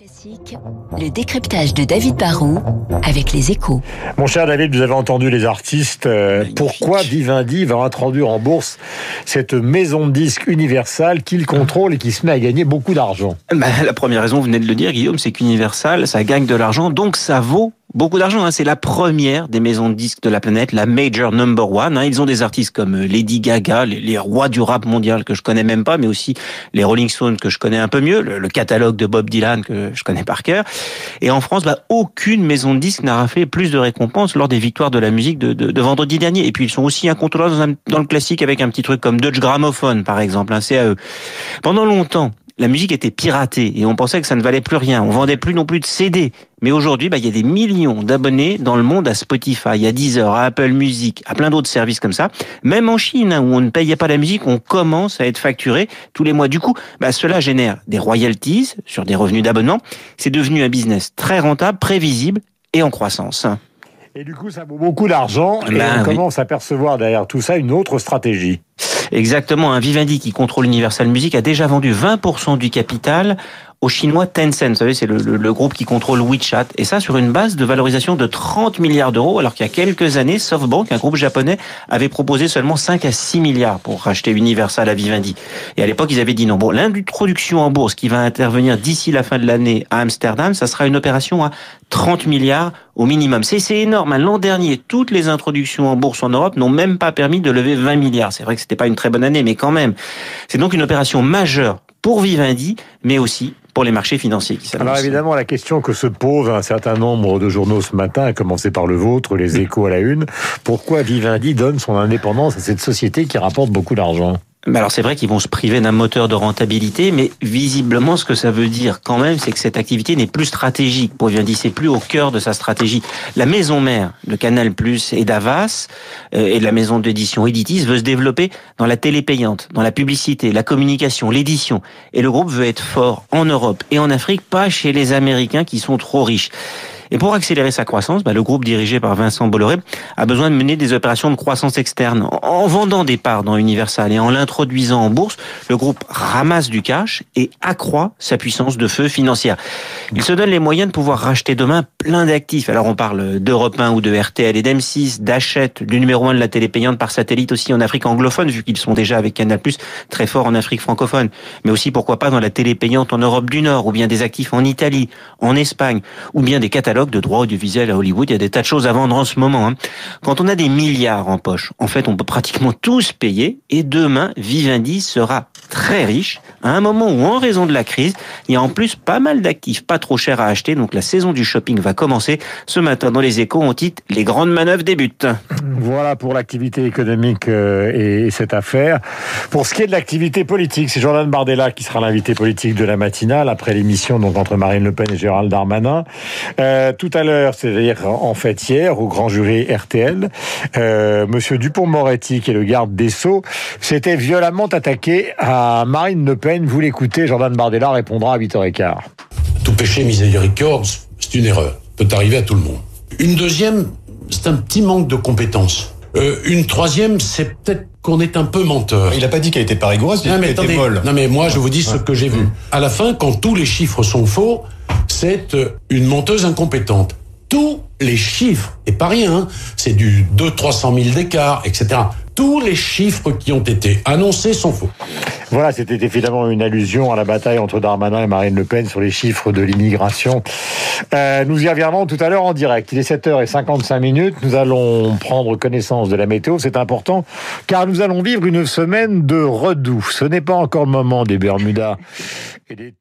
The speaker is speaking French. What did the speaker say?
Classique, le décryptage de David Barrault avec les échos. Mon cher David, vous avez entendu les artistes. Euh, pourquoi Vivendi va introduire en bourse cette maison de disques universelle qu'il contrôle et qui se met à gagner beaucoup d'argent? Bah, La première raison, vous venez de le dire, Guillaume, c'est qu'Universal, ça gagne de l'argent, donc ça vaut beaucoup d'argent. Hein. C'est la première des maisons de disques de la planète, la major number one. Hein. Ils ont des artistes comme euh, Lady Gaga, les, rois du rap mondial que je connais même pas, mais aussi les Rolling Stones que je connais un peu mieux, le, catalogue de Bob Dylan que je connais par cœur. Et en France, bah, aucune maison de disques n'a raflé plus de récompenses lors des victoires de la musique de, vendredi dernier. Et puis ils sont aussi incontournables dans, le classique avec un petit truc comme Dutch Gramophone, par exemple, un CAE. Pendant longtemps, la musique était piratée et on pensait que ça ne valait plus rien. On vendait plus non plus de CD. Mais aujourd'hui, bah, il y a des millions d'abonnés dans le monde à Spotify, à Deezer, à Apple Music, à plein d'autres services comme ça. Même en Chine, hein, où on ne payait pas la musique, on commence à être facturé tous les mois. Du coup, bah, cela génère des royalties sur des revenus d'abonnement. C'est devenu un business très rentable, prévisible et en croissance. Et du coup, ça vaut beaucoup d'argent et ben on commence à percevoir derrière tout ça une autre stratégie. Exactement, un Vivendi qui contrôle Universal Music a déjà vendu 20% du capital au chinois Tencent. Vous savez, c'est le, groupe qui contrôle WeChat. Et ça, sur une base de valorisation de 30 milliards d'euros, alors qu'il y a quelques années, SoftBank, un groupe japonais, avait proposé seulement 5 à 6 milliards pour racheter Universal à Vivendi. Et à l'époque, ils avaient dit non. Bon, l'introduction en bourse qui va intervenir d'ici la fin de l'année à Amsterdam, ça sera une opération à 30 milliards au minimum. C'est énorme. Hein. L'an dernier, toutes les introductions en bourse en Europe n'ont même pas permis de lever 20 milliards. C'est vrai que c'était pas une très bonne année, mais quand même. C'est donc une opération majeure pour Vivendi, mais aussi pour les marchés financiers qui Alors évidemment, la question que se pose un certain nombre de journaux ce matin, à commencer par le vôtre, les échos à la une, pourquoi Vivendi donne son indépendance à cette société qui rapporte beaucoup d'argent? Alors c'est vrai qu'ils vont se priver d'un moteur de rentabilité, mais visiblement ce que ça veut dire quand même, c'est que cette activité n'est plus stratégique pour Vivendi, c'est plus au cœur de sa stratégie. La maison mère de Canal Plus et d'Avas euh, et de la maison d'édition Editis veut se développer dans la télé payante, dans la publicité, la communication, l'édition. Et le groupe veut être fort en Europe et en Afrique, pas chez les Américains qui sont trop riches. Et pour accélérer sa croissance, bah, le groupe dirigé par Vincent Bolloré a besoin de mener des opérations de croissance externe. En vendant des parts dans Universal et en l'introduisant en bourse, le groupe ramasse du cash et accroît sa puissance de feu financière. Il se donne les moyens de pouvoir racheter demain plein d'actifs. Alors on parle d'Europe 1 ou de RTL et d'M6, d'Achète, du numéro 1 de la télé payante par satellite aussi en Afrique anglophone, vu qu'ils sont déjà avec Canal+, très fort en Afrique francophone. Mais aussi, pourquoi pas, dans la télé payante en Europe du Nord, ou bien des actifs en Italie, en Espagne, ou bien des catalogues de droits audiovisuels à Hollywood. Il y a des tas de choses à vendre en ce moment. Hein. Quand on a des milliards en poche, en fait, on peut pratiquement tous payer. Et demain, Vivendi sera très riche à un moment où, en raison de la crise, il y a en plus pas mal d'actifs pas trop chers à acheter. Donc la saison du shopping va commencer. Ce matin, dans les échos, on titre Les grandes manœuvres débutent. Voilà pour l'activité économique euh, et cette affaire. Pour ce qui est de l'activité politique, c'est Jordan Bardella qui sera l'invité politique de la matinale après l'émission entre Marine Le Pen et Gérald Darmanin. Euh, tout à l'heure, c'est-à-dire en fait hier, au grand jury RTL, euh, Monsieur Dupont-Moretti, qui est le garde des Sceaux, s'était violemment attaqué à Marine Le Pen. Vous l'écoutez, Jordan Bardella répondra à 8h15. Tout péché miséricorde, c'est une erreur. Peut arriver à tout le monde. Une deuxième, c'est un petit manque de compétences. Euh, une troisième, c'est peut-être qu'on est un peu menteur. Il n'a pas dit qu'elle était pas rigoureuse, il non, mais était molle. Non mais moi je vous dis ce que j'ai vu. À la fin, quand tous les chiffres sont faux, c'est euh, une menteuse incompétente. Tous les chiffres, et pas rien, hein, c'est du 200-300 000 d'écart, etc. Tous les chiffres qui ont été annoncés sont faux. Voilà, c'était évidemment une allusion à la bataille entre Darmanin et Marine Le Pen sur les chiffres de l'immigration. Euh, nous y reviendrons tout à l'heure en direct. Il est 7h55 minutes. Nous allons prendre connaissance de la météo. C'est important car nous allons vivre une semaine de redoux. Ce n'est pas encore le moment des Bermudas et des.